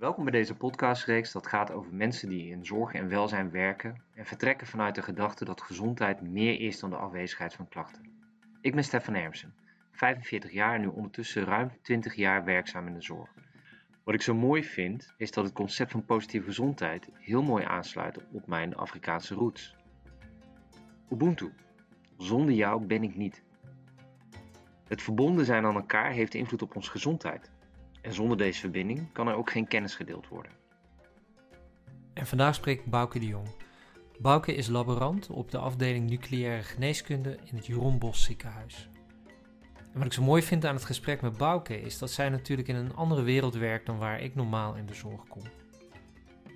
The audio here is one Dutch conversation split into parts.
Welkom bij deze podcastreeks dat gaat over mensen die in zorg en welzijn werken en vertrekken vanuit de gedachte dat gezondheid meer is dan de afwezigheid van klachten. Ik ben Stefan Ermsen, 45 jaar en nu ondertussen ruim 20 jaar werkzaam in de zorg. Wat ik zo mooi vind is dat het concept van positieve gezondheid heel mooi aansluit op mijn Afrikaanse roots. Ubuntu. Zonder jou ben ik niet. Het verbonden zijn aan elkaar heeft invloed op onze gezondheid. En zonder deze verbinding kan er ook geen kennis gedeeld worden. En vandaag spreekt Bouke de Jong. Bouke is laborant op de afdeling nucleaire geneeskunde in het Jeroen ziekenhuis. En wat ik zo mooi vind aan het gesprek met Bouke is dat zij natuurlijk in een andere wereld werkt dan waar ik normaal in de zorg kom.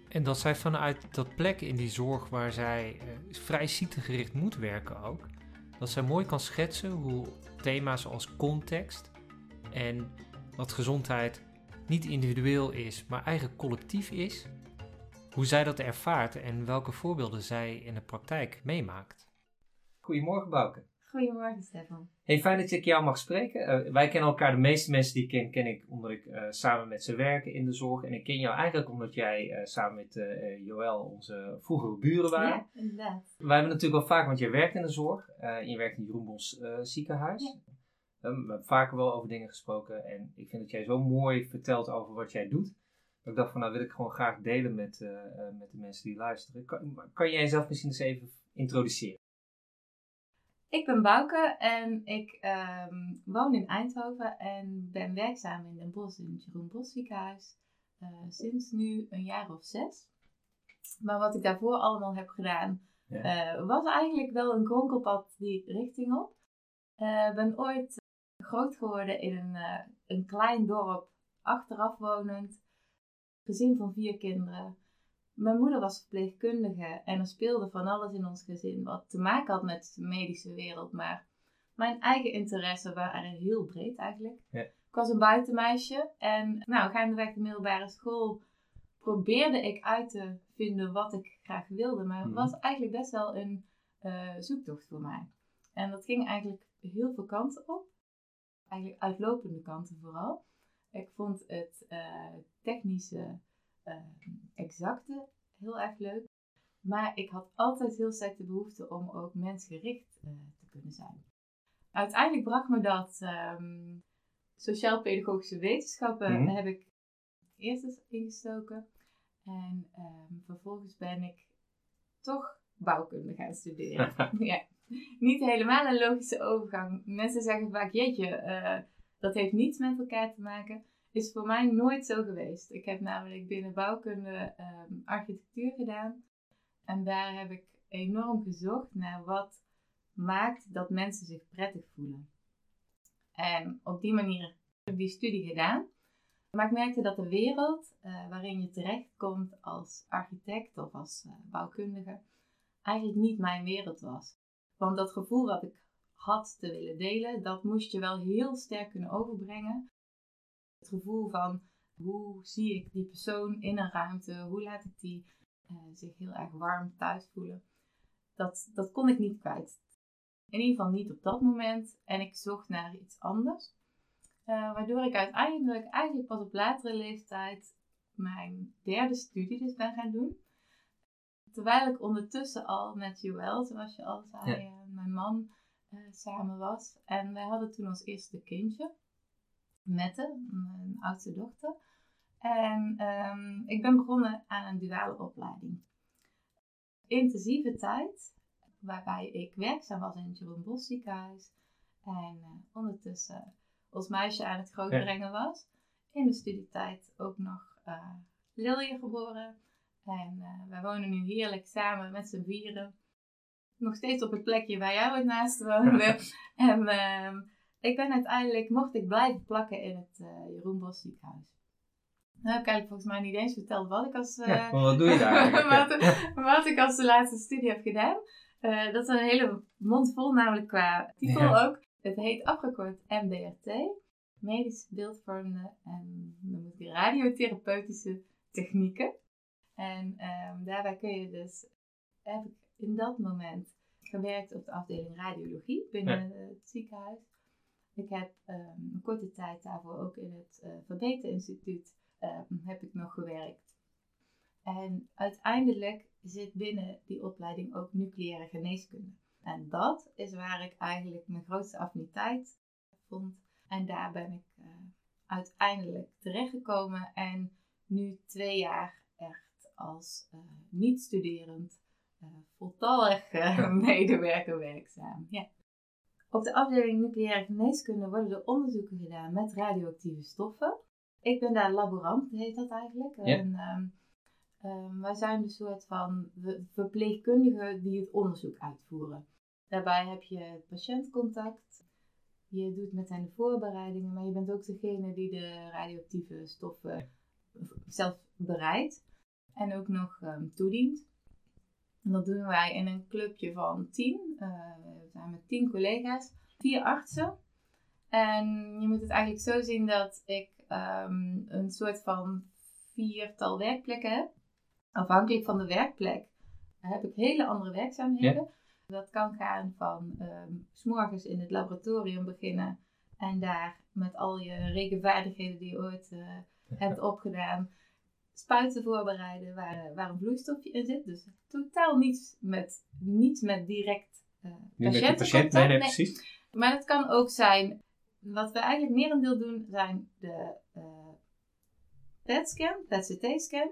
En dat zij vanuit dat plek in die zorg waar zij eh, vrij ziektegericht moet werken ook, dat zij mooi kan schetsen hoe thema's als context en dat gezondheid niet individueel is, maar eigenlijk collectief is, hoe zij dat ervaart en welke voorbeelden zij in de praktijk meemaakt. Goedemorgen Bouke. Goedemorgen Stefan. Hey, fijn dat ik jou mag spreken. Uh, wij kennen elkaar, de meeste mensen die ik ken, ken ik omdat ik uh, samen met ze werken in de zorg. En ik ken jou eigenlijk omdat jij uh, samen met Joël onze vroegere buren waren. Ja, inderdaad. Wij hebben natuurlijk wel vaak, want jij werkt in de zorg. je werkt in het Jeroenbos ziekenhuis. Ja. We hebben vaker wel over dingen gesproken. En ik vind dat jij zo mooi vertelt over wat jij doet. Dat ik dacht van, nou wil ik gewoon graag delen met, met de mensen die luisteren. Kan, kan jij jezelf misschien eens even introduceren? Ik ben Bouke en ik um, woon in Eindhoven en ben werkzaam in Den Bosch in het Jeroen Bos ziekenhuis uh, sinds nu een jaar of zes. Maar wat ik daarvoor allemaal heb gedaan, ja. uh, was eigenlijk wel een kronkelpad die richting op. Ik uh, ben ooit groot geworden in een, een klein dorp, achteraf wonend, gezin van vier kinderen. Mijn moeder was verpleegkundige en er speelde van alles in ons gezin wat te maken had met de medische wereld. Maar mijn eigen interesses waren heel breed eigenlijk. Ja. Ik was een buitenmeisje en nou, gaandeweg de middelbare school probeerde ik uit te vinden wat ik graag wilde. Maar het mhm. was eigenlijk best wel een uh, zoektocht voor mij. En dat ging eigenlijk heel veel kanten op. Eigenlijk uitlopende kanten vooral. Ik vond het uh, technische uh, exacte heel erg leuk. Maar ik had altijd heel sterk de behoefte om ook mensgericht uh, te kunnen zijn. Uiteindelijk bracht me dat um, sociaal-pedagogische wetenschappen mm heb ik eerst eens ingestoken. En um, vervolgens ben ik toch bouwkunde gaan studeren. ja. Niet helemaal een logische overgang. Mensen zeggen vaak, jeetje, uh, dat heeft niets met elkaar te maken is voor mij nooit zo geweest. Ik heb namelijk binnen bouwkunde um, architectuur gedaan. En daar heb ik enorm gezocht naar wat maakt dat mensen zich prettig voelen. En op die manier heb ik die studie gedaan. Maar ik merkte dat de wereld uh, waarin je terechtkomt als architect of als uh, bouwkundige eigenlijk niet mijn wereld was. Want dat gevoel dat ik had te willen delen, dat moest je wel heel sterk kunnen overbrengen het gevoel van hoe zie ik die persoon in een ruimte, hoe laat ik die uh, zich heel erg warm thuis voelen. Dat, dat kon ik niet kwijt. In ieder geval niet op dat moment. En ik zocht naar iets anders. Uh, waardoor ik uiteindelijk eigenlijk pas op latere leeftijd mijn derde studie dus ben gaan doen. Terwijl ik ondertussen al met Joël, zoals je al zei, ja. uh, mijn man samen was. En wij hadden toen ons eerste kindje. Mette, mijn oudste dochter. En um, ik ben begonnen aan een duale opleiding. Intensieve tijd, waarbij ik werkzaam was in het Jeroen Bos ziekenhuis. En uh, ondertussen ons meisje aan het grootbrengen was. In de studietijd ook nog uh, Lilje geboren. En uh, wij wonen nu heerlijk samen met z'n vieren. Nog steeds op het plekje waar jij ooit naast woonde. en uh, ik ben uiteindelijk, mocht ik blijven plakken in het uh, Jeroen Bos ziekenhuis. Nou heb ik eigenlijk volgens mij niet eens verteld wat ik als... Ja, wat doe je daar wat, wat, ik als de laatste studie heb gedaan. Dat is een hele mond vol, namelijk qua titel ook. Het heet afgekort MBRT. Medisch beeldvormende en dan moet ik radiotherapeutische technieken. En um, daarbij kun je dus, heb ik in dat moment gewerkt op de afdeling radiologie binnen ja. het ziekenhuis. Ik heb um, een korte tijd daarvoor ook in het uh, Verbeterinstituut ehm, heb ik nog gewerkt. En uiteindelijk zit binnen die opleiding ook nucleaire geneeskunde. En dat is waar ik eigenlijk mijn grootste affiniteit vond. En daar ben ik uh, uiteindelijk terechtgekomen en nu twee jaar als uh, niet-studerend uh, voltallig medewerker werkzaam. Ja. Op de afdeling nucleaire geneeskunde worden er onderzoeken gedaan met radioactieve stoffen. Ik ben daar laborant, heet dat eigenlijk. Ja. En, um, um, wij zijn een soort van verpleegkundigen die het onderzoek uitvoeren. Daarbij heb je patiëntcontact. Je doet met hen de voorbereidingen, maar je bent ook degene die de radioactieve stoffen zelf bereidt en ook nog um, toedient. En dat doen wij in een clubje van tien. Uh, we zijn met tien collega's, vier artsen. En je moet het eigenlijk zo zien dat ik um, een soort van viertal werkplekken heb. Afhankelijk van de werkplek heb ik hele andere werkzaamheden. Ja. Dat kan gaan van um, s'morgens in het laboratorium beginnen en daar met al je rekenvaardigheden die je ooit uh, hebt opgedaan, spuiten voorbereiden waar, waar een vloeistofje in zit. Dus totaal niets met, niets met direct uh, Niet met de patiënt, nee, nee, precies. Maar het kan ook zijn, wat we eigenlijk merendeel doen, zijn de uh, PET-scan, PET-CT-scan.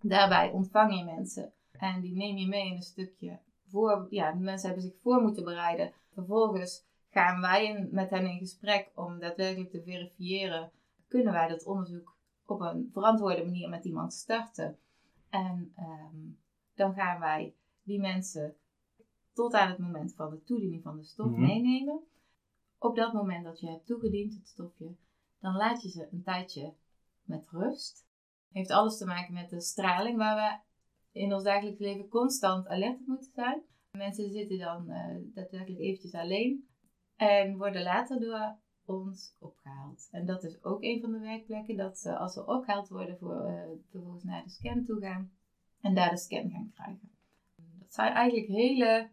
Daarbij ontvang je mensen en die neem je mee in een stukje voor, ja, de mensen hebben zich voor moeten bereiden. Vervolgens gaan wij in, met hen in gesprek om daadwerkelijk te verifiëren, kunnen wij dat onderzoek op een verantwoorde manier met iemand starten. En um, dan gaan wij die mensen tot aan het moment van de toediening van de stof Mhm. meenemen. Op dat moment dat je hebt toegediend, het stofje, dan laat je ze een tijdje met rust. Heeft alles te maken met de straling waar we in ons dagelijks leven constant alert op moeten zijn. Mensen zitten dan uh, daadwerkelijk eventjes alleen en worden later door ons opgehaald. En dat is ook een van de werkplekken, dat ze als ze opgehaald worden, voor, uh, vervolgens naar de scan toe gaan en daar de scan gaan krijgen. Dat zijn eigenlijk hele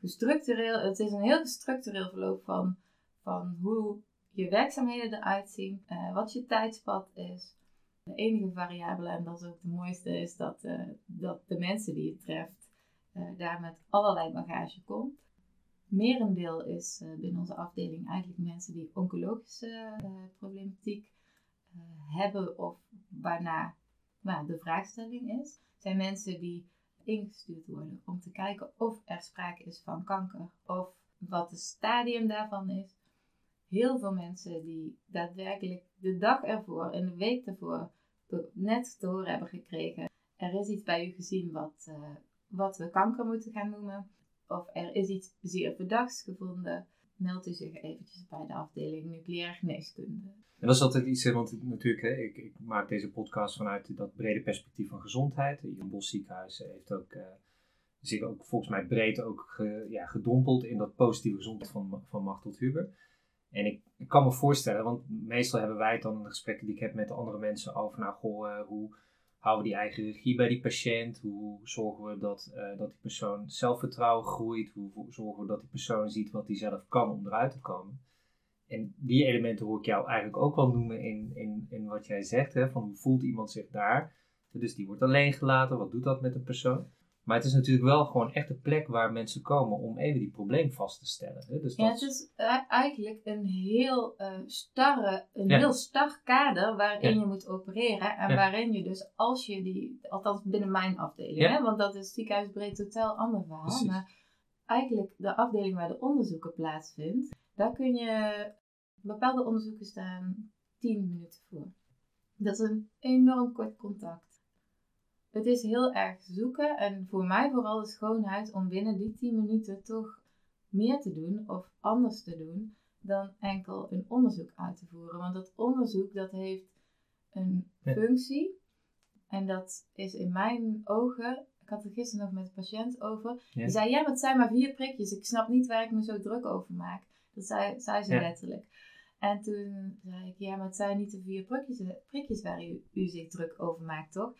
gestructureel, het is een heel gestructureel verloop van, van hoe je werkzaamheden eruit zien, uh, wat je tijdspad is. De enige variabele, en dat is ook de mooiste, is dat, uh, dat de mensen die je treft daar met allerlei bagage komt. Merendeel is uh, binnen onze afdeling eigenlijk mensen die oncologische uh, problematiek uh, hebben of waarna nou, de vraagstelling is. Zijn mensen die ingestuurd worden om te kijken of er sprake is van kanker of wat het stadium daarvan is. Heel veel mensen die daadwerkelijk de dag ervoor en de week ervoor net te horen hebben gekregen. Er is iets bij u gezien wat, wat we kanker moeten gaan noemen of er is iets zeer verdachts gevonden, meldt u zich eventjes bij de afdeling nucleaire geneeskunde. En dat is altijd iets, want natuurlijk, hè, ik, ik, maak deze podcast vanuit dat brede perspectief van gezondheid. Jan Bos Ziekenhuis heeft ook, uh, zich ook volgens mij breed ook ja, gedompeld in dat positieve gezondheid van, van Machtel Huber. En ik, kan me voorstellen, want meestal hebben wij het dan in de gesprekken die ik heb met andere mensen over, nou goh, uh, hoe houden we die eigen regie bij die patiënt? Hoe zorgen we dat, uh, dat die persoon zelfvertrouwen groeit? Hoe zorgen we dat die persoon ziet wat hij zelf kan om eruit te komen? En die elementen hoor ik jou eigenlijk ook wel noemen in, in, in wat jij zegt. Hè? Van hoe voelt iemand zich daar? Dus die wordt alleen gelaten. Wat doet dat met een persoon? Maar het is natuurlijk wel gewoon echt een plek waar mensen komen om even die probleem vast te stellen. Hè? Dus ja, het is eigenlijk een heel uh, starre, een ja. heel star kader waarin ja. je moet opereren. En ja. waarin je dus als je die, althans binnen mijn afdeling, hè, want dat is ziekenhuisbreed totaal ander verhaal. Precies. Maar eigenlijk de afdeling waar de onderzoeken plaatsvindt, daar kun je bepaalde onderzoeken staan 10 minuten voor. Dat is een enorm kort contact. Het is heel erg zoeken en voor mij vooral de schoonheid om binnen die 10 minuten toch meer te doen of anders te doen dan enkel een onderzoek uit te voeren. Want dat onderzoek dat heeft een functie en dat is in mijn ogen, ik had er gisteren nog met een patiënt over, ja. die zei ja, maar het zijn maar vier prikjes, ik snap niet waar ik me zo druk over maak. Dat zei, zei ze ja. letterlijk. En toen zei ik, ja, maar het zijn niet de vier prikjes, prikjes waar u, u zich druk over maakt, toch?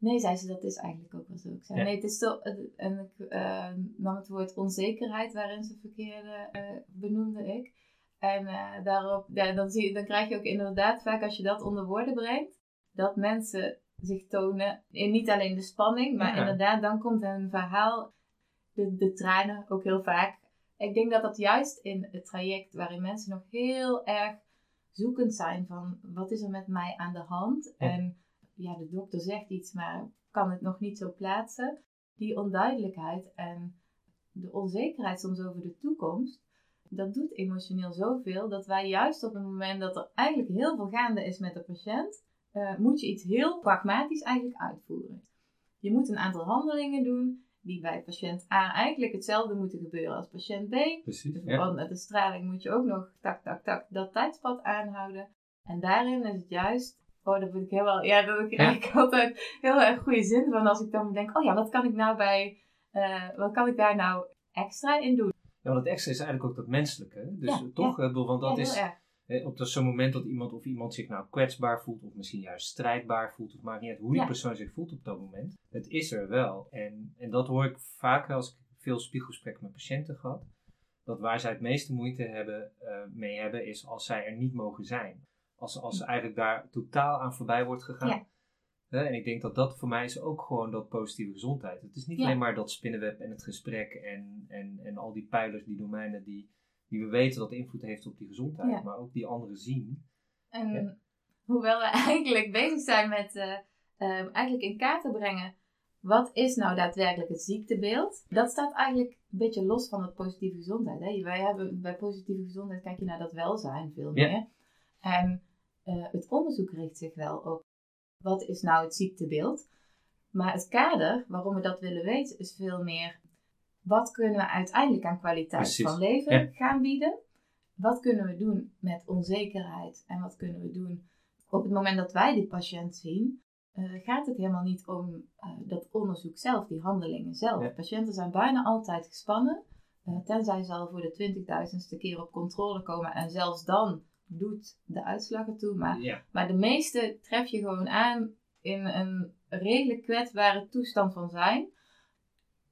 Nee, zei ze, dat is eigenlijk ook wel zo. Ik zei, ja. nee, het is toch... En ik uh, nam het woord onzekerheid waarin ze verkeerde, uh, benoemde ik. En uh, daarop, ja, dan, zie, dan krijg je ook inderdaad vaak als je dat onder woorden brengt, dat mensen zich tonen. In niet alleen de spanning, maar Ja. inderdaad, dan komt een verhaal, de, de tranen ook heel vaak. Ik denk dat dat juist in het traject waarin mensen nog heel erg zoekend zijn van wat is er met mij aan de hand. En ja, de dokter zegt iets, maar kan het nog niet zo plaatsen. Die onduidelijkheid en de onzekerheid soms over de toekomst, dat doet emotioneel zoveel dat wij juist op het moment dat er eigenlijk heel veel gaande is met de patiënt, eh, moet je iets heel pragmatisch eigenlijk uitvoeren. Je moet een aantal handelingen doen die bij patiënt A eigenlijk hetzelfde moeten gebeuren als patiënt B. Precies. Dus Ja. Want met de straling moet je ook nog tak, tak, tak dat tijdspad aanhouden. En daarin is het juist, oh, dat vind ik heel wel, ja, dat krijg ik altijd heel erg goede zin van als ik dan denk, oh ja, wat kan ik nou bij, eh, wat kan ik daar nou extra in doen? Ja, want het extra is eigenlijk ook dat menselijke. Dus Ja, toch, eh, bedoel, want dat ja, is hè, op dat zo'n moment dat iemand of iemand zich nou kwetsbaar voelt, of misschien juist strijdbaar voelt, of maakt niet uit hoe die Ja. persoon zich voelt op dat moment. Het is er wel. En, en dat hoor ik vaker als ik veel spiegelgesprekken met patiënten gehad. Dat waar zij het meeste moeite hebben, eh, mee hebben, is als zij er niet mogen zijn. Als, als eigenlijk daar totaal aan voorbij wordt gegaan. Ja. En ik denk dat dat voor mij is ook gewoon dat positieve gezondheid. Het is niet Ja. alleen maar dat spinnenweb en het gesprek en, en, en al die pijlers, die domeinen die, die we weten dat invloed heeft op die gezondheid, Ja. maar ook die anderen zien. En Ja. hoewel we eigenlijk bezig zijn met eh, eh, eigenlijk in kaart te brengen, wat is nou daadwerkelijk het ziektebeeld? Dat staat eigenlijk een beetje los van het positieve gezondheid. Hè? Wij hebben, bij positieve gezondheid kijk je naar dat welzijn veel Ja. meer. En eh, het onderzoek richt zich wel op wat is nou het ziektebeeld. Maar het kader waarom we dat willen weten is veel meer wat kunnen we uiteindelijk aan kwaliteit Precies. van leven Ja. gaan bieden. Wat kunnen we doen met onzekerheid en wat kunnen we doen op het moment dat wij die patiënt zien, eh, gaat het helemaal niet om eh, dat onderzoek zelf, die handelingen zelf. Ja. Patiënten zijn bijna altijd gespannen, tenzij ze al voor de twintigduizendste keer op controle komen en zelfs dan doet de uitslag ertoe. Maar, Ja, maar de meeste tref je gewoon aan in een redelijk kwetsbare toestand van zijn.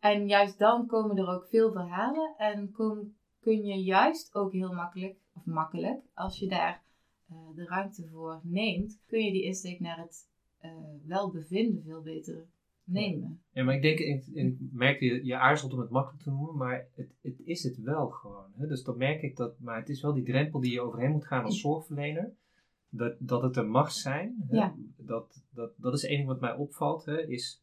En juist dan komen er ook veel verhalen en kom, kun je juist ook heel makkelijk, of makkelijk, als je daar eh, de ruimte voor neemt, kun je die insteek naar het eh, welbevinden veel beter nemen. ja maar ik denk, ik, ik merk je, je aarzelt om het makkelijk te noemen, maar het, het is het wel gewoon. Hè? Dus dat merk ik, dat, maar het is wel die drempel die je overheen moet gaan als zorgverlener. Dat, dat het er mag zijn. Hè? Ja. Dat, dat, dat is één ding wat mij opvalt. Hè? Is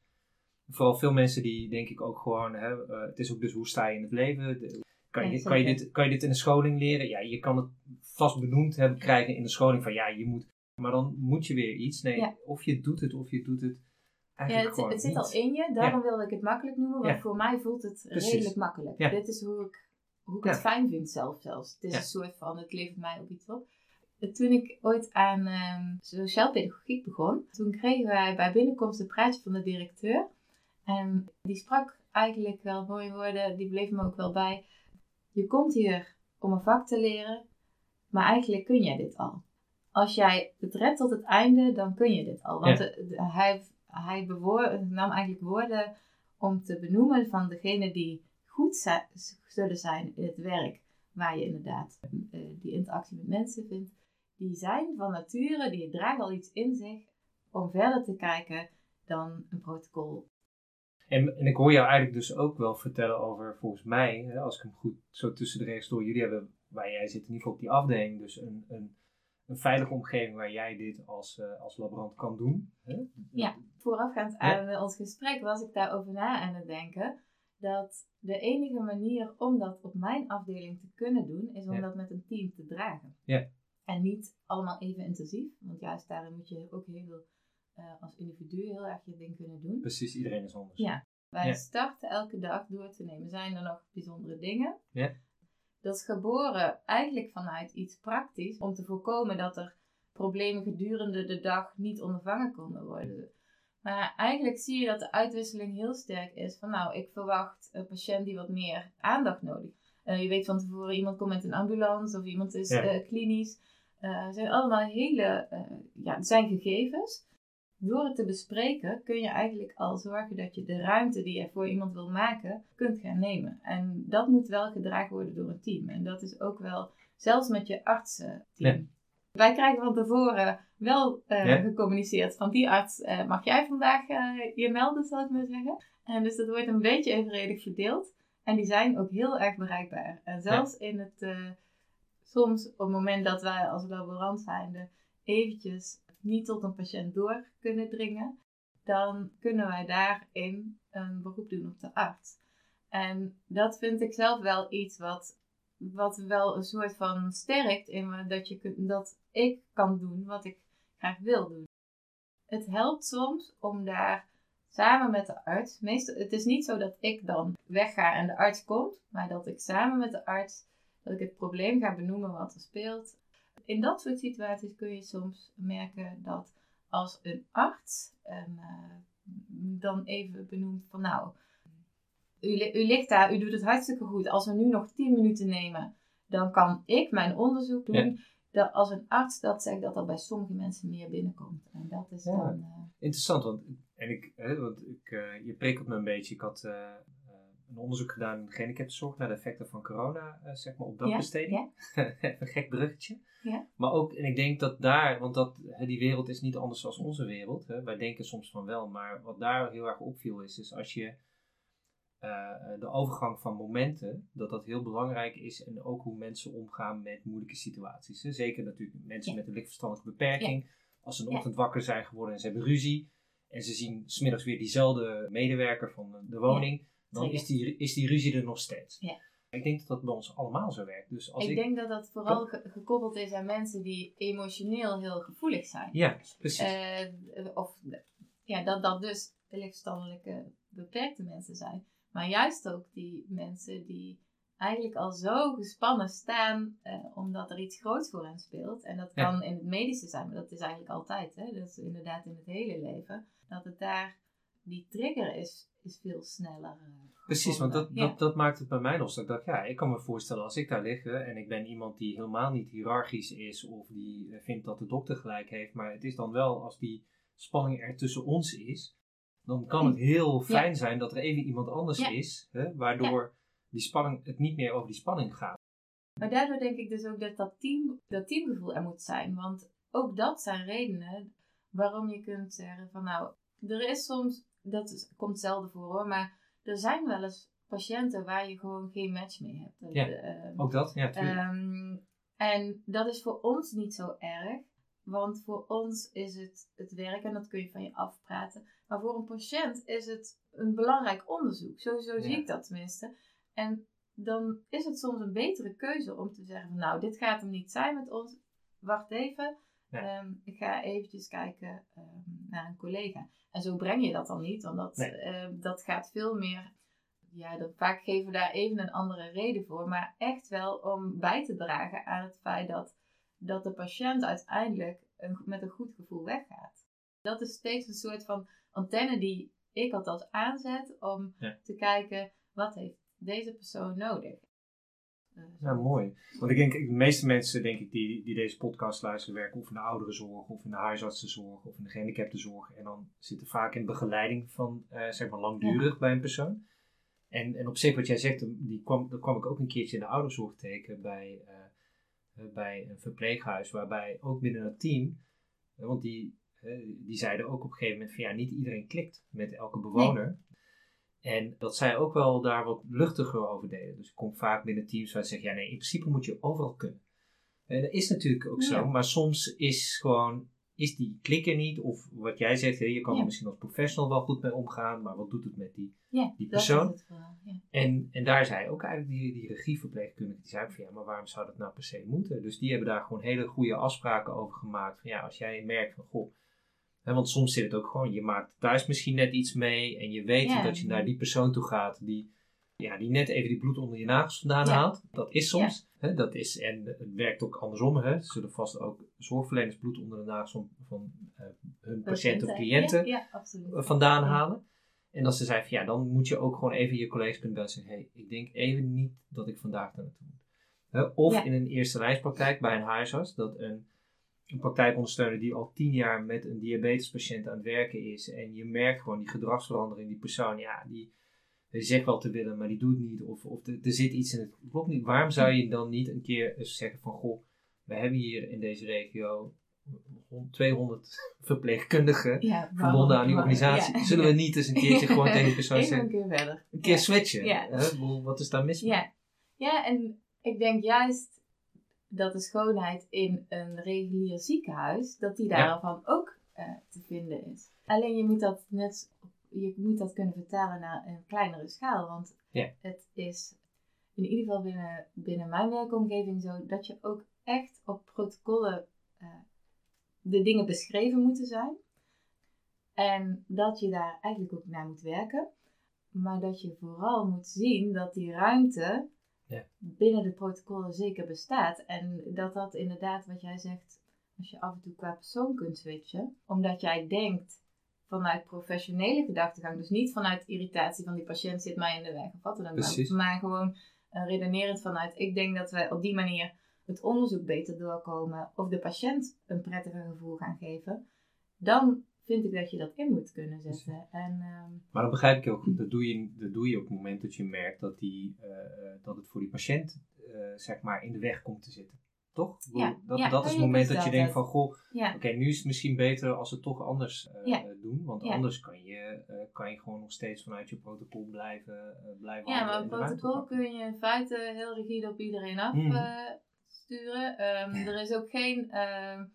vooral veel mensen die denk ik ook gewoon, hè, eh, het is ook dus hoe sta je in het leven. De- kan, Ja, je, kan, je dit, kan je dit in de scholing leren? Ja, je kan het vast benoemd hebben, krijgen in de scholing van ja, je moet, maar dan moet je weer iets. Nee, Ja. of je doet het of je doet het Ja, het, het zit al in je, daarom wilde ik het makkelijk noemen, want voor mij voelt het Precies. redelijk makkelijk. Dit is hoe ik, hoe ik het fijn vind zelf zelfs. Het is een soort van, het levert mij ook iets op. Toen ik ooit aan ehm sociaal pedagogiek begon, toen kregen wij bij binnenkomst een praatje van de directeur. En die sprak eigenlijk wel mooie woorden, die bleef me ook wel bij. Je komt hier om een vak te leren, maar eigenlijk kun jij dit al. Als jij het redt tot het einde, dan kun je dit al. Want Ja. de- de- hij, hij nam eigenlijk woorden om te benoemen van degene die goed zullen zijn in het werk, waar je inderdaad eh, die interactie met mensen vindt. Die zijn van nature, die dragen al iets in zich om verder te kijken dan een protocol. En, en ik hoor jou eigenlijk dus ook wel vertellen over, volgens mij, als ik hem goed zo tussen de regels door, jullie hebben, waar jij zit in ieder geval op die afdeling, dus een, een, een veilige omgeving waar jij dit als, eh, als laborant kan doen. Hè? Ja. Voorafgaand aan eh, ons gesprek was ik daarover na aan het denken. Dat de enige manier om dat op mijn afdeling te kunnen doen, is om Ja. dat met een team te dragen. Ja. En niet allemaal even intensief, want juist daarin moet je ook heel, eh, als individu heel erg je ding kunnen doen. Precies, iedereen is anders. Ja. Wij Ja. starten elke dag door te nemen. Zijn er nog bijzondere dingen? Ja. Dat is geboren eigenlijk vanuit iets praktisch om te voorkomen dat er problemen gedurende de dag niet ondervangen konden worden. Maar eigenlijk zie je dat de uitwisseling heel sterk is van nou, ik verwacht een patiënt die wat meer aandacht nodig heeft. je weet van tevoren, iemand komt met een ambulance of iemand is Ja. eh, klinisch. Eh, het zijn allemaal hele, eh, ja, het zijn gegevens. Door het te bespreken kun je eigenlijk al zorgen dat je de ruimte die je voor iemand wil maken, kunt gaan nemen. En dat moet wel gedragen worden door een team. En dat is ook wel, zelfs met je artsenteam. Ja. Wij krijgen van tevoren wel eh, Ja. gecommuniceerd van die arts eh, mag jij vandaag eh, je melden, zal ik maar zeggen. En dus dat wordt een beetje evenredig verdeeld. En die zijn ook heel erg bereikbaar. En zelfs in het, soms op het moment dat wij als laborant zijnde eventjes niet tot een patiënt door kunnen dringen, dan kunnen wij daarin een beroep doen op de arts. En dat vind ik zelf wel iets wat, wat wel een soort van sterkt in me, dat, je dat ik kan doen wat ik graag wil doen. Het helpt soms om daar samen met de arts, meestal, het is niet zo dat ik dan wegga en de arts komt, maar dat ik samen met de arts, dat ik het probleem ga benoemen wat er speelt. In dat soort situaties kun je soms merken dat als een arts en, eh, dan even benoemt van nou, u, u ligt daar, u doet het hartstikke goed. Als we nu nog 10 minuten nemen, dan kan ik mijn onderzoek doen. Dat als een arts dat zegt, dat er bij sommige mensen meer binnenkomt. En dat is Ja. dan... eh, Interessant, want, en ik, hè, want ik, eh, je prikkelt me een beetje. Ik had een onderzoek gedaan in de gehandicaptenzorg naar de effecten van corona, eh, zeg maar, op dagbesteding. Even een gek bruggetje. Ja. Maar ook, en ik denk dat daar, want dat, die wereld is niet anders dan onze wereld. Hè. Wij denken soms van wel, maar wat daar heel erg opviel is, is als je eh, de overgang van momenten, dat dat heel belangrijk is. En ook hoe mensen omgaan met moeilijke situaties. Hè. Zeker natuurlijk mensen Ja. met een lichtverstandelijke beperking. Als ze een Ja. ochtend wakker zijn geworden en ze hebben ruzie. En ze zien smiddags weer diezelfde medewerker van de woning. Dan is die, is die ruzie er nog steeds. Ja. Ik denk dat dat bij ons allemaal zo werkt. Dus als ik, ik, denk dat dat vooral ge- gekoppeld is aan mensen die emotioneel heel gevoelig zijn. Ja, precies. Eh, of ja, dat dat dus lichtverstandelijke beperkte mensen zijn. Maar juist ook die mensen die eigenlijk al zo gespannen staan eh, omdat er iets groots voor hen speelt. En dat Ja. kan in het medische zijn, maar dat is eigenlijk altijd. Hè? Dat is inderdaad in het hele leven. Dat het daar, die trigger is, is veel sneller. eh, Precies, want dat. Ja. dat, dat maakt het bij mij los. Dat ik dacht, ja, ik kan me voorstellen als ik daar lig hè, en ik ben iemand die helemaal niet hiërarchisch is of die eh, vindt dat de dokter gelijk heeft, maar het is dan wel als die spanning er tussen ons is, dan kan het heel fijn zijn dat er even iemand anders Ja. is, hè, waardoor die spanning, het niet meer over die spanning gaat. Maar daardoor denk ik dus ook dat dat, team, dat teamgevoel er moet zijn. Want ook dat zijn redenen waarom je kunt zeggen van nou, er is soms, dat komt zelden voor hoor, maar er zijn wel eens patiënten waar je gewoon geen match mee hebt. Dat, Ja. ehm, Ook dat, ja, tuurlijk. Ehm, en dat is voor ons niet zo erg, want voor ons is het het werk en dat kun je van je afpraten. Maar voor een patiënt is het een belangrijk onderzoek. Zo, zo zie Ja. ik dat tenminste. En dan is het soms een betere keuze om te zeggen van nou, dit gaat hem niet zijn met ons. Wacht even, Ja. Ehm, ik ga eventjes kijken naar een collega. En zo breng je dat dan niet, want dat, Nee. ehm, dat gaat veel meer ja, dat, vaak geven we daar even een andere reden voor. Maar echt wel om bij te dragen aan het feit dat, dat de patiënt uiteindelijk een, met een goed gevoel weggaat. Dat is steeds een soort van antenne die ik althans aanzet om Ja. te kijken wat heeft deze persoon nodig. Eh, Ja, mooi. Want ik denk, de meeste mensen denk ik, die, die deze podcast luisteren, werken of in de ouderenzorg, of in de huisartsenzorg, of in de gehandicaptenzorg. En dan zitten vaak in begeleiding van, eh, zeg maar, langdurig bij een persoon. En, en op zich, wat jij zegt, die kwam, dat kwam ik ook een keertje in de ouderenzorg tegen bij, eh, bij een verpleeghuis, waarbij ook binnen het team, want die, die zeiden ook op een gegeven moment van ja, niet iedereen klikt met elke bewoner. En dat zij ook wel daar wat luchtiger over deden. Dus ik kom vaak binnen teams waar ze zeggen, ja nee, in principe moet je overal kunnen. En dat is natuurlijk ook Ja. zo, maar soms is gewoon, is die klik er niet. Of wat jij zegt, je kan Ja. er misschien als professional wel goed mee omgaan, maar wat doet het met die? ja, die dat is persoon? het ja. En, en daar zei ook eigenlijk die, die regieverpleegkundige, die zei ook van ja, maar waarom zou dat nou per se moeten? Dus die hebben daar gewoon hele goede afspraken over gemaakt. Van ja, als jij merkt van goh, want soms zit het ook gewoon, je maakt thuis misschien net iets mee en je weet dat je naar die persoon toe gaat die, ja, die net even die bloed onder je nagels vandaan haalt. Dat is soms. Dat is, en het werkt ook andersom. Hè. Er zullen vast ook zorgverleners bloed onder de nagels van, van eh, hun patiënten of cliënten eh, vandaan halen. En als ze zei van ja, dan moet je ook gewoon even je collega's kunnen bellen en zeggen: hé, hey, ik denk even niet dat ik vandaag daar naartoe moet. Of in een eerste lijnspraktijk bij een huisarts, dat een, een praktijkondersteuner die al tien jaar met een diabetespatiënt aan het werken is. En je merkt gewoon die gedragsverandering, die persoon, ja, die, die zegt wel te willen, maar die doet niet. Of, of er, zit iets in het klopt niet. Waarom zou je dan niet een keer eens zeggen van goh, We hebben hier in deze regio 200 verpleegkundigen Ja, verbonden aan die organisatie. ja. Zullen we niet eens een keertje gewoon tegen die persoon zeggen, een keer verder. een keer Ja. switchen? Hè? Wat is daar mis mee? Ja. ja, en ik denk juist dat de schoonheid in een regulier ziekenhuis, dat die Ja. daarvan ook eh, te vinden is. Alleen je moet dat net, je moet dat kunnen vertalen naar een kleinere schaal, want Ja. het is in ieder geval binnen, binnen mijn werkomgeving zo dat je ook echt op protocollen eh, de dingen beschreven moeten zijn. En dat je daar eigenlijk ook naar moet werken. Maar dat je vooral moet zien dat die ruimte Ja. binnen de protocollen zeker bestaat. En dat dat inderdaad, wat jij zegt, als je af en toe qua persoon kunt switchen. Omdat jij denkt vanuit professionele gedachtegang. Dus niet vanuit irritatie van die patiënt zit mij in de weg of wat dan ook. Maar gewoon eh, redenerend vanuit, ik denk dat wij op die manier het onderzoek beter doorkomen. Of de patiënt een prettiger gevoel gaan geven. Dan vind ik dat je dat in moet kunnen zetten. En ehm, Maar dat begrijp ik heel goed. Dat doe je, dat doe je op het moment dat je merkt dat, die, eh, eh, dat het voor die patiënt eh, zeg maar in de weg komt te zitten. Toch? Ja, dat, ja, dat is het moment dat je denkt van, goh, ja, oké, nu is het misschien beter als we het toch anders doen. Want anders kan je, kan je gewoon nog steeds vanuit je protocol blijven, blijven Ja, maar en een protocol kun je in feite heel rigide op iedereen Hmm. afsturen. er is ook geen, ehm,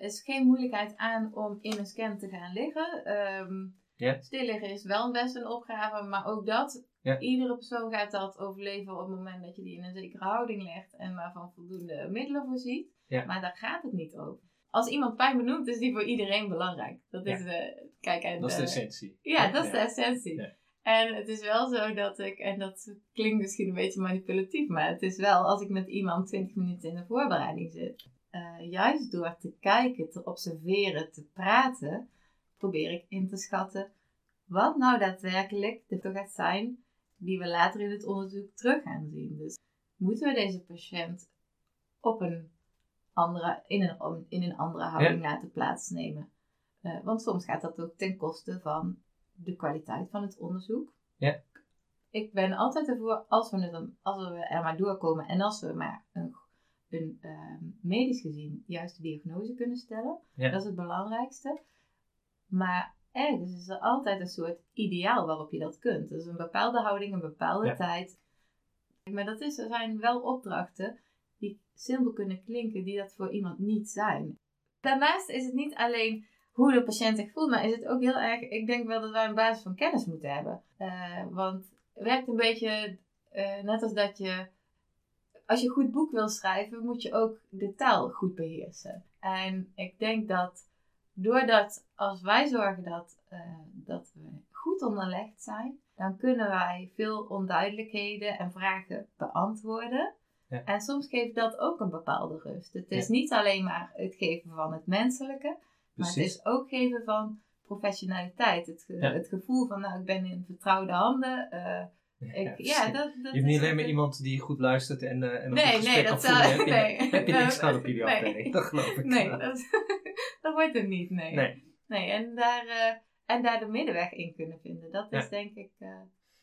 er is geen moeilijkheid aan om in een scan te gaan liggen. Ehm Ja. Stil liggen is wel best een opgave, maar ook dat, iedere persoon gaat dat overleven op het moment dat je die in een zekere houding legt en waarvan voldoende middelen voorziet. Maar daar gaat het niet over. Als iemand pijn benoemt, is die voor iedereen belangrijk. Dat is, de kijk, en, Dat is de eh, essentie. ja, dat is de essentie. En het is wel zo dat ik, en dat klinkt misschien een beetje manipulatief, maar het is wel als ik met iemand 20 minuten in de voorbereiding zit, eh, juist door te kijken, te observeren, te praten, probeer ik in te schatten wat nou daadwerkelijk de toch gaat zijn die we later in het onderzoek terug gaan zien. Dus moeten we deze patiënt op een andere, in, een, in een andere houding laten plaatsnemen? Eh, want soms gaat dat ook ten koste van de kwaliteit van het onderzoek. Ja. Ik ben altijd ervoor, als we, het, als we er maar doorkomen en als we maar een, een ehm, medisch gezien juiste diagnose kunnen stellen, Ja. dat is het belangrijkste. Maar ergens is er altijd een soort ideaal waarop je dat kunt. Dus een bepaalde houding, een bepaalde Ja. tijd. Maar dat is, er zijn wel opdrachten die simpel kunnen klinken, die dat voor iemand niet zijn. Daarnaast is het niet alleen hoe de patiënt zich voelt, maar is het ook heel erg, ik denk wel dat wij een basis van kennis moeten hebben. Eh, want het werkt een beetje eh, net als dat je, als je een goed boek wil schrijven, moet je ook de taal goed beheersen. En ik denk dat doordat als wij zorgen dat, eh, dat we goed onderlegd zijn, dan kunnen wij veel onduidelijkheden en vragen beantwoorden. Ja. En soms geeft dat ook een bepaalde rust. Het is Ja. niet alleen maar het geven van het menselijke, maar het is ook geven van professionaliteit. Het, ge- Ja. het gevoel van, nou, ik ben in vertrouwde handen. eh, ik, ja, precies. dat, dat je hebt niet alleen maar iemand die goed luistert en, eh en Nee, nee, dat zou- voeren. Heb je, nee. heb je niks Nee. aan op jullie Nee. afdeling. Dat geloof ik Nee, dat, dat wordt het niet, nee. Nee. Nee, en daar, eh, en daar de middenweg in kunnen vinden. Dat is Ja. denk ik... eh,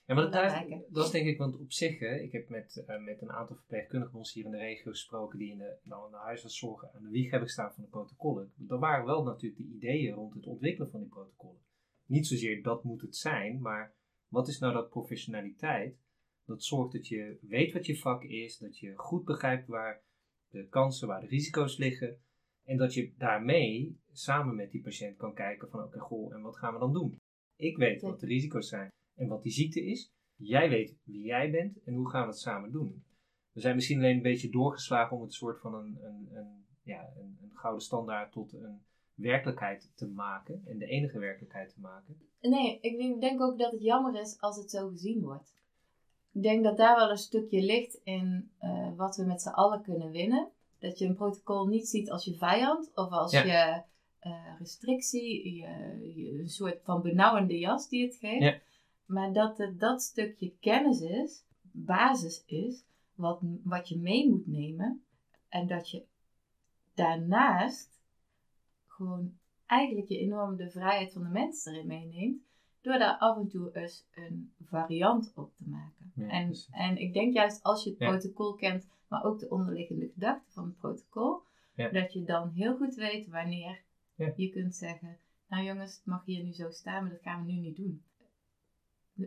Ja, maar dat, daar- dat is denk ik, want op zich, hè, ik heb met, met een aantal verpleegkundigen ons hier in de regio gesproken die in de, nou, in de huisartszorg aan de wieg hebben gestaan van de protocollen. Er waren wel natuurlijk de ideeën rond het ontwikkelen van die protocollen. Niet zozeer dat moet het zijn, maar wat is nou dat professionaliteit? Dat zorgt dat je weet wat je vak is, dat je goed begrijpt waar de kansen, waar de risico's liggen. En dat je daarmee samen met die patiënt kan kijken van oké, goh, en wat gaan we dan doen? Ik weet wat de risico's zijn en wat die ziekte is. Jij weet wie jij bent en hoe gaan we het samen doen. We zijn misschien alleen een beetje doorgeslagen om het soort van een, een, een, ja, een, een gouden standaard tot een werkelijkheid te maken. En de enige werkelijkheid te maken. Nee, ik denk, ook dat het jammer is als het zo gezien wordt. Ik denk dat daar wel een stukje ligt in eh, wat we met z'n allen kunnen winnen. Dat je een protocol niet ziet als je vijand of als Ja. je eh, restrictie, je, je- een soort van benauwende jas die het geeft. Ja. Maar dat het dat stukje kennis is, basis is, wat, wat je mee moet nemen. En dat je daarnaast gewoon eigenlijk je enorm de vrijheid van de mens erin meeneemt. Door daar af en toe eens een variant op te maken. Ja, en, precies. en ik denk juist als je het Ja. protocol kent, maar ook de onderliggende gedachten van het protocol, Ja. dat je dan heel goed weet wanneer je kunt zeggen, nou jongens, het mag hier nu zo staan, maar dat gaan we nu niet doen.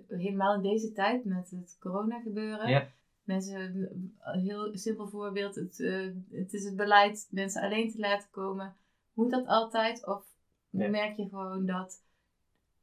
Helemaal in deze tijd met het corona gebeuren. Mensen, een heel simpel voorbeeld, het, eh, het is het beleid mensen alleen te laten komen. Moet dat altijd? Of merk je gewoon dat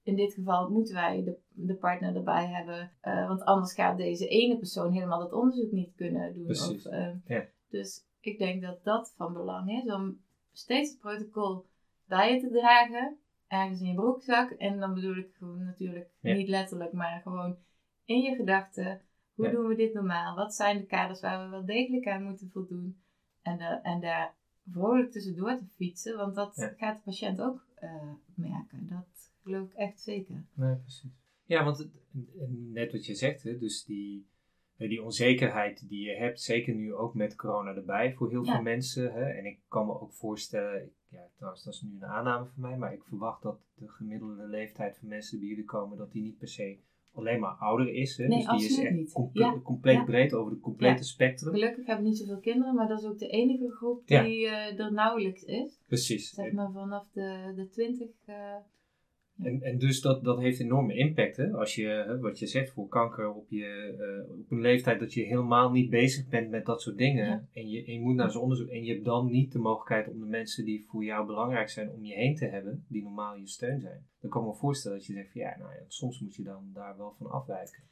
in dit geval moeten wij de, de partner erbij hebben. eh, want anders gaat deze ene persoon helemaal dat onderzoek niet kunnen doen. Precies. Of, eh, Ja. Dus ik denk dat dat van belang is om steeds het protocol bij je te dragen. Ergens in je broekzak. En dan bedoel ik gewoon natuurlijk Ja. niet letterlijk, maar gewoon in je gedachten. Hoe Ja. doen we dit normaal? Wat zijn de kaders waar we wel degelijk aan moeten voldoen? En, de, en daar vrolijk tussendoor te fietsen, want dat Ja. gaat de patiënt ook eh, merken. Dat geloof ik echt zeker. Nee, precies. Ja, want het- net wat je zegt, hè, dus die, die onzekerheid die je hebt, zeker nu ook met corona erbij voor heel Ja. veel mensen. Hè, en ik kan me ook voorstellen, ja, trouwens dat is nu een aanname van mij, maar ik verwacht dat de gemiddelde leeftijd van mensen die bij jullie komen, dat die niet per se alleen maar ouder is. Hè, Nee, dus die is echt niet. comple- Ja, compleet ja. breed over de complete Ja. spectrum. Gelukkig hebben we niet zoveel kinderen, maar dat is ook de enige groep die eh, er nauwelijks is. Precies. Zeg maar vanaf de, de 20. eh, En, en dus dat, dat heeft enorme impact. Hè? Als je, wat je zegt, voor kanker op, je, eh, op een leeftijd dat je helemaal niet bezig bent met dat soort dingen. Ja. En, je, en je moet naar zo'n onderzoek. En je hebt dan niet de mogelijkheid om de mensen die voor jou belangrijk zijn om je heen te hebben, die normaal je steun zijn. Dan kan ik me voorstellen dat je zegt van ja, nou ja, soms moet je dan daar wel van afwijken.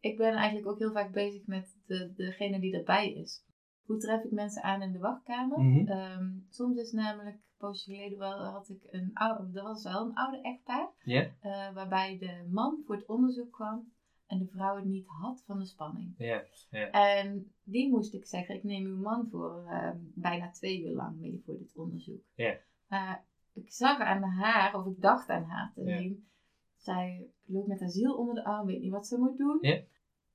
ik ben eigenlijk ook heel vaak bezig met de, degene die erbij is. Hoe tref ik mensen aan in de wachtkamer? Mhm. Ehm, soms is namelijk, poosje geleden wel, had ik een oude, dat was wel een oude echtpaar, Ja? eh, waarbij de man voor het onderzoek kwam en de vrouw het niet had van de spanning. Ja. En die moest ik zeggen, ik neem uw man voor ehm, bijna twee uur lang mee voor dit onderzoek. Ja. Maar ik zag aan haar, of ik dacht aan haar te zien, zij loopt met haar ziel onder de arm, weet niet wat ze moet doen. Ja.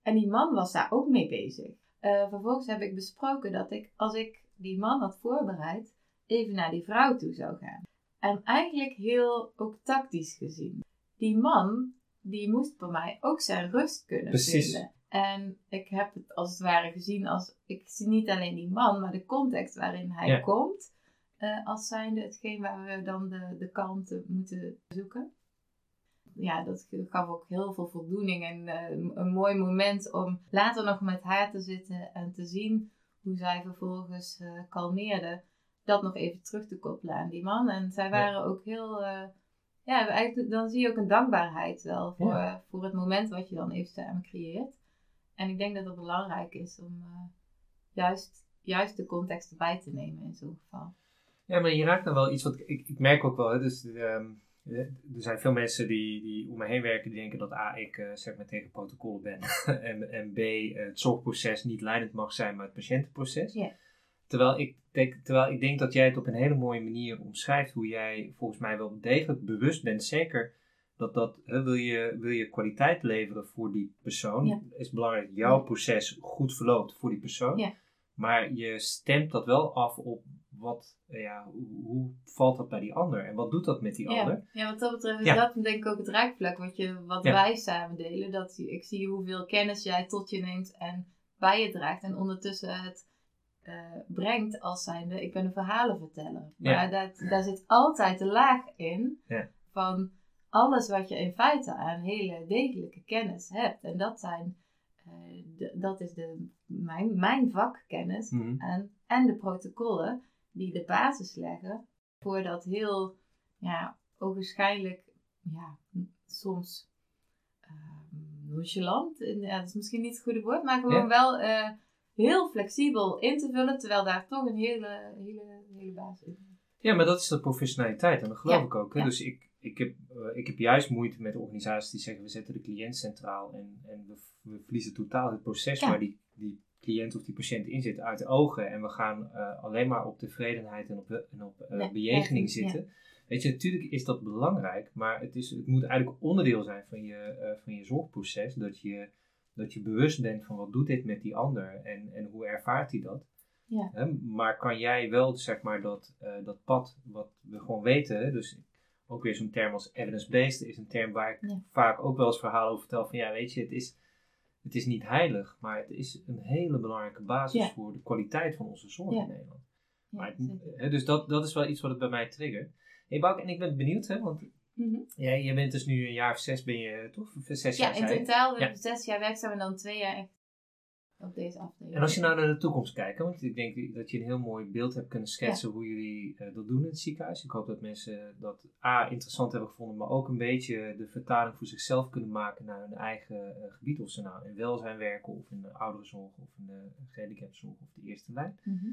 En die man was daar ook mee bezig. Eh, vervolgens heb ik besproken dat ik, als ik die man had voorbereid, even naar die vrouw toe zou gaan. En eigenlijk heel ook tactisch gezien. Die man, die moest bij mij ook zijn rust kunnen Precies. vinden. En ik heb het als het ware gezien als, ik zie niet alleen die man, maar de context waarin hij Ja. komt, eh, als zijnde hetgeen waar we dan de, de kalmte moeten zoeken. Ja, dat gaf ook heel veel voldoening en eh, een mooi moment om later nog met haar te zitten en te zien hoe zij vervolgens eh, kalmeerde. Dat nog even terug te koppelen aan die man. En zij waren ook heel, eh, ja, eigenlijk, dan zie je ook een dankbaarheid wel voor, Ja. voor het moment wat je dan even samen creëert. En ik denk dat het belangrijk is om eh, juist, juist de context erbij te nemen in zo'n geval. Ja, maar je raakt dan wel iets wat ik, ik merk ook wel. Hè, dus, ehm, er zijn veel mensen die, die om me heen werken die denken dat A, ik eh, zeg maar tegen protocollen ben. en, en B, eh, het zorgproces niet leidend mag zijn, maar het patiëntenproces. Ja. Terwijl, ik denk, terwijl ik denk dat jij het op een hele mooie manier omschrijft hoe jij volgens mij wel degelijk bewust bent. Zeker dat dat, hè, wil, je, wil je kwaliteit leveren voor die persoon, Ja. is belangrijk dat jouw Ja. proces goed verloopt voor die persoon. Ja. Maar je stemt dat wel af op wat, ja, hoe, valt dat bij die ander en wat doet dat met die ander? Ja, wat dat betreft is dat denk ik ook het raakvlak wat, je, wat wij samen delen. Dat ik zie hoeveel kennis jij tot je neemt en bij je draagt. En ondertussen het eh, brengt als zijnde, ik ben een verhalenverteller. Ja. Maar dat, daar zit altijd de laag in Ja. van alles wat je in feite aan hele degelijke kennis hebt. En dat zijn, eh, de- dat is de, mijn, mijn vakkennis Mhm. en, en de protocollen die de basis leggen voor dat heel, ja, ogenschijnlijk, ja, soms ehm, nonchalant, ja, dat is misschien niet het goede woord, maar gewoon Ja. wel eh, heel flexibel in te vullen, terwijl daar toch een hele, hele, hele basis in zit. Ja, maar dat is de professionaliteit en dat geloof Ja, ik ook. Hè? ja. Dus ik, ik, heb, eh, ik heb juist moeite met organisaties die zeggen we zetten de cliënt centraal en, en we, we verliezen totaal het proces Ja. waar die, die cliënt of die patiënt in zit uit de ogen en we gaan eh, alleen maar op tevredenheid en op, en op eh, Nee, bejegening zitten. Weet je, natuurlijk is dat belangrijk, maar het, is, het moet eigenlijk onderdeel zijn van je, eh, van je zorgproces. Dat je, dat je bewust bent van wat doet dit met die ander en, en hoe ervaart hij dat. Ja. Hè, maar kan jij wel, zeg maar, dat, eh, dat pad wat we gewoon weten, dus ook weer zo'n term als evidence-based is een term waar ik Ja. vaak ook wel eens verhalen over vertel van ja, weet je, het is, het is niet heilig, maar het is een hele belangrijke basis Ja. voor de kwaliteit van onze zorg in Nederland. Maar het- dus dat, dat is wel iets wat het bij mij triggert. Hey Bouke, en ik ben benieuwd, hè, want Mhm. jij, jij bent dus nu een jaar of zes, ben je toch? Of Zes Ja, jaar, in je? totaal ben Ja. zes jaar werkzaam en dan twee jaar echt op deze afdeling. En als je nou naar de toekomst kijkt, want ik denk dat je een heel mooi beeld hebt kunnen schetsen hoe jullie eh, dat doen in het ziekenhuis. Ik hoop dat mensen dat A interessant hebben gevonden, maar ook een beetje de vertaling voor zichzelf kunnen maken naar hun eigen eh, gebied. Of ze nou in welzijn werken, of in de ouderenzorg, of in de gehandicaptenzorg, of de eerste lijn. Mhm.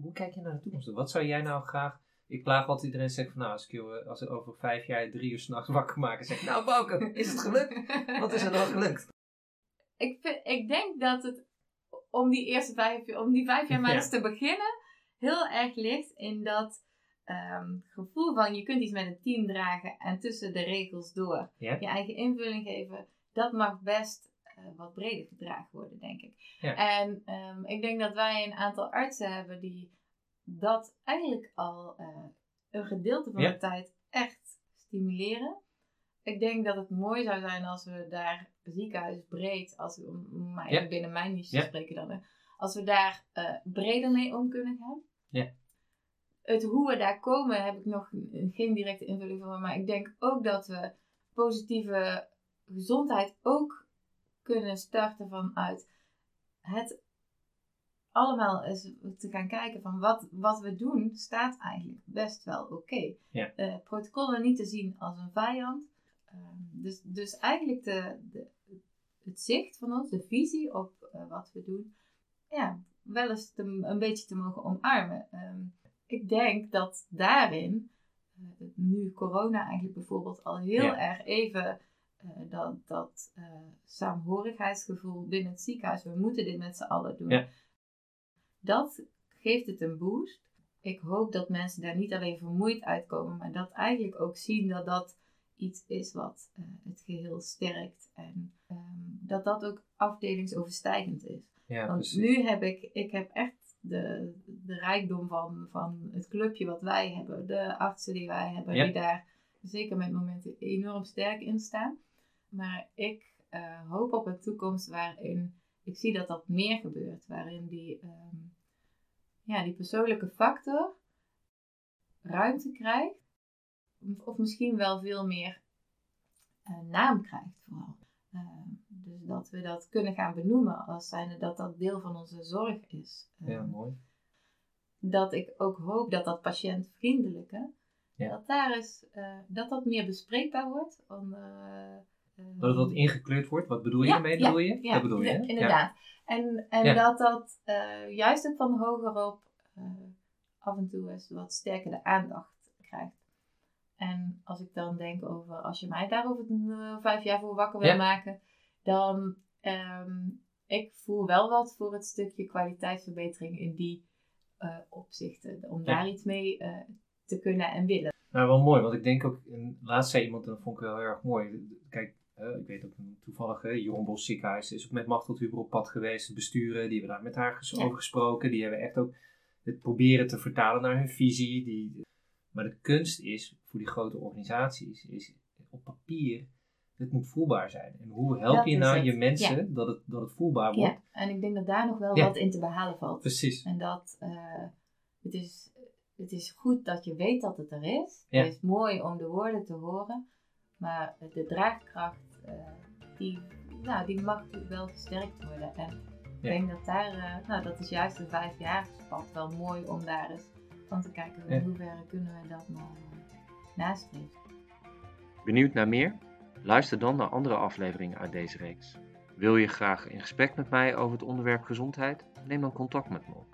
Hoe kijk je naar de toekomst? Wat zou jij nou graag... Ik plaag altijd iedereen zegt van nou, als ik, je, als ik over vijf jaar drie uur s'nachts wakker maken, zeg ik nou Bouke, is het gelukt? Wat is er dan gelukt? ik, vind, ik denk dat het om die eerste vijf, om die vijf jaar maar Ja. eens te beginnen, heel erg ligt in dat ehm, gevoel van je kunt iets met een team dragen en tussen de regels door Ja. je eigen invulling geven. Dat mag best eh, wat breder gedragen worden, denk ik. Ja. En ehm, ik denk dat wij een aantal artsen hebben die dat eigenlijk al eh, een gedeelte van Ja. de tijd echt stimuleren. Ik denk dat het mooi zou zijn als we daar ziekenhuisbreed, als we, om even Ja. binnen mijn niche te Ja. spreken dan, als we daar eh, breder mee om kunnen gaan. Ja. Het hoe we daar komen heb ik nog geen directe invulling van, maar ik denk ook dat we positieve gezondheid ook kunnen starten vanuit het allemaal eens te gaan kijken van wat, wat we doen staat eigenlijk best wel oké. Ja. Eh, protocollen niet te zien als een vijand. Ehm, dus, dus eigenlijk de, de, het zicht van ons, de visie op eh, wat we doen, ja, wel eens te, een beetje te mogen omarmen. Ehm, ik denk dat daarin, eh, nu corona eigenlijk bijvoorbeeld al heel Ja. erg even dat, dat saamhorigheidsgevoel binnen het ziekenhuis, we moeten dit met z'n allen doen. Ja. Dat geeft het een boost. Ik hoop dat mensen daar niet alleen vermoeid uitkomen, maar dat eigenlijk ook zien dat dat iets is wat eh, het geheel sterkt. En ehm, dat dat ook afdelingsoverstijgend is. Ja, Want precies. nu heb ik, ik heb echt de, de rijkdom van, van het clubje wat wij hebben, de artsen die wij hebben, Ja. die daar zeker met momenten enorm sterk in staan. Maar ik eh, hoop op een toekomst waarin ik zie dat dat meer gebeurt, waarin die, ehm, ja, die persoonlijke factor ruimte krijgt, of- misschien wel veel meer eh, naam krijgt vooral. Ehm, dus dat we dat kunnen gaan benoemen als zijnde dat dat deel van onze zorg is. Ja, Ehm, mooi. dat ik ook hoop dat dat patiëntvriendelijke, Ja. dat, daar is, eh, dat dat meer bespreekbaar wordt. Eh, ehm, Dat het wat ingekleurd wordt, wat bedoel je Ja, ermee? ja, bedoel je? ja, dat bedoel je, inderdaad. En, en dat dat eh, juist ook van hogerop eh, af en toe eens wat sterker de aandacht krijgt. En als ik dan denk over, als je mij daarover uh, vijf jaar voor wakker wil maken, dan ehm ik voel wel wat voor het stukje kwaliteitsverbetering in die eh, opzichten. Om Ja. daar iets mee eh, te kunnen en willen. Nou, wel mooi, want ik denk ook, laatst zei iemand, en dat vond ik wel heel erg mooi. Kijk, eh, ik weet ook toevallig, hè, Jeroen Bos ziekenhuis is ook met Machtel Huber op pad geweest. De besturen, die hebben daar met haar Ja. over gesproken. Die hebben echt ook het proberen te vertalen naar hun visie. Die, maar de kunst is, voor die grote organisaties, is op papier, het moet voelbaar zijn. En hoe help Dat je nou het, je mensen dat, het, dat het voelbaar wordt? Ja, en ik denk dat daar nog wel Ja. wat in te behalen valt. Precies. En dat eh, het, is, het is goed dat je weet dat het er is. Ja. Het is mooi om de woorden te horen. Maar de draagkracht, eh, die, nou, die mag wel versterkt worden. En ik denk dat daar, eh, nou dat is juist een vijfjaarspad wel mooi om daar eens van te kijken. Ja. In hoeverre kunnen we dat nou eh, nastreven. Benieuwd naar meer? Luister dan naar andere afleveringen uit deze reeks. Wil je graag in gesprek met mij over het onderwerp gezondheid? Neem dan contact met me op.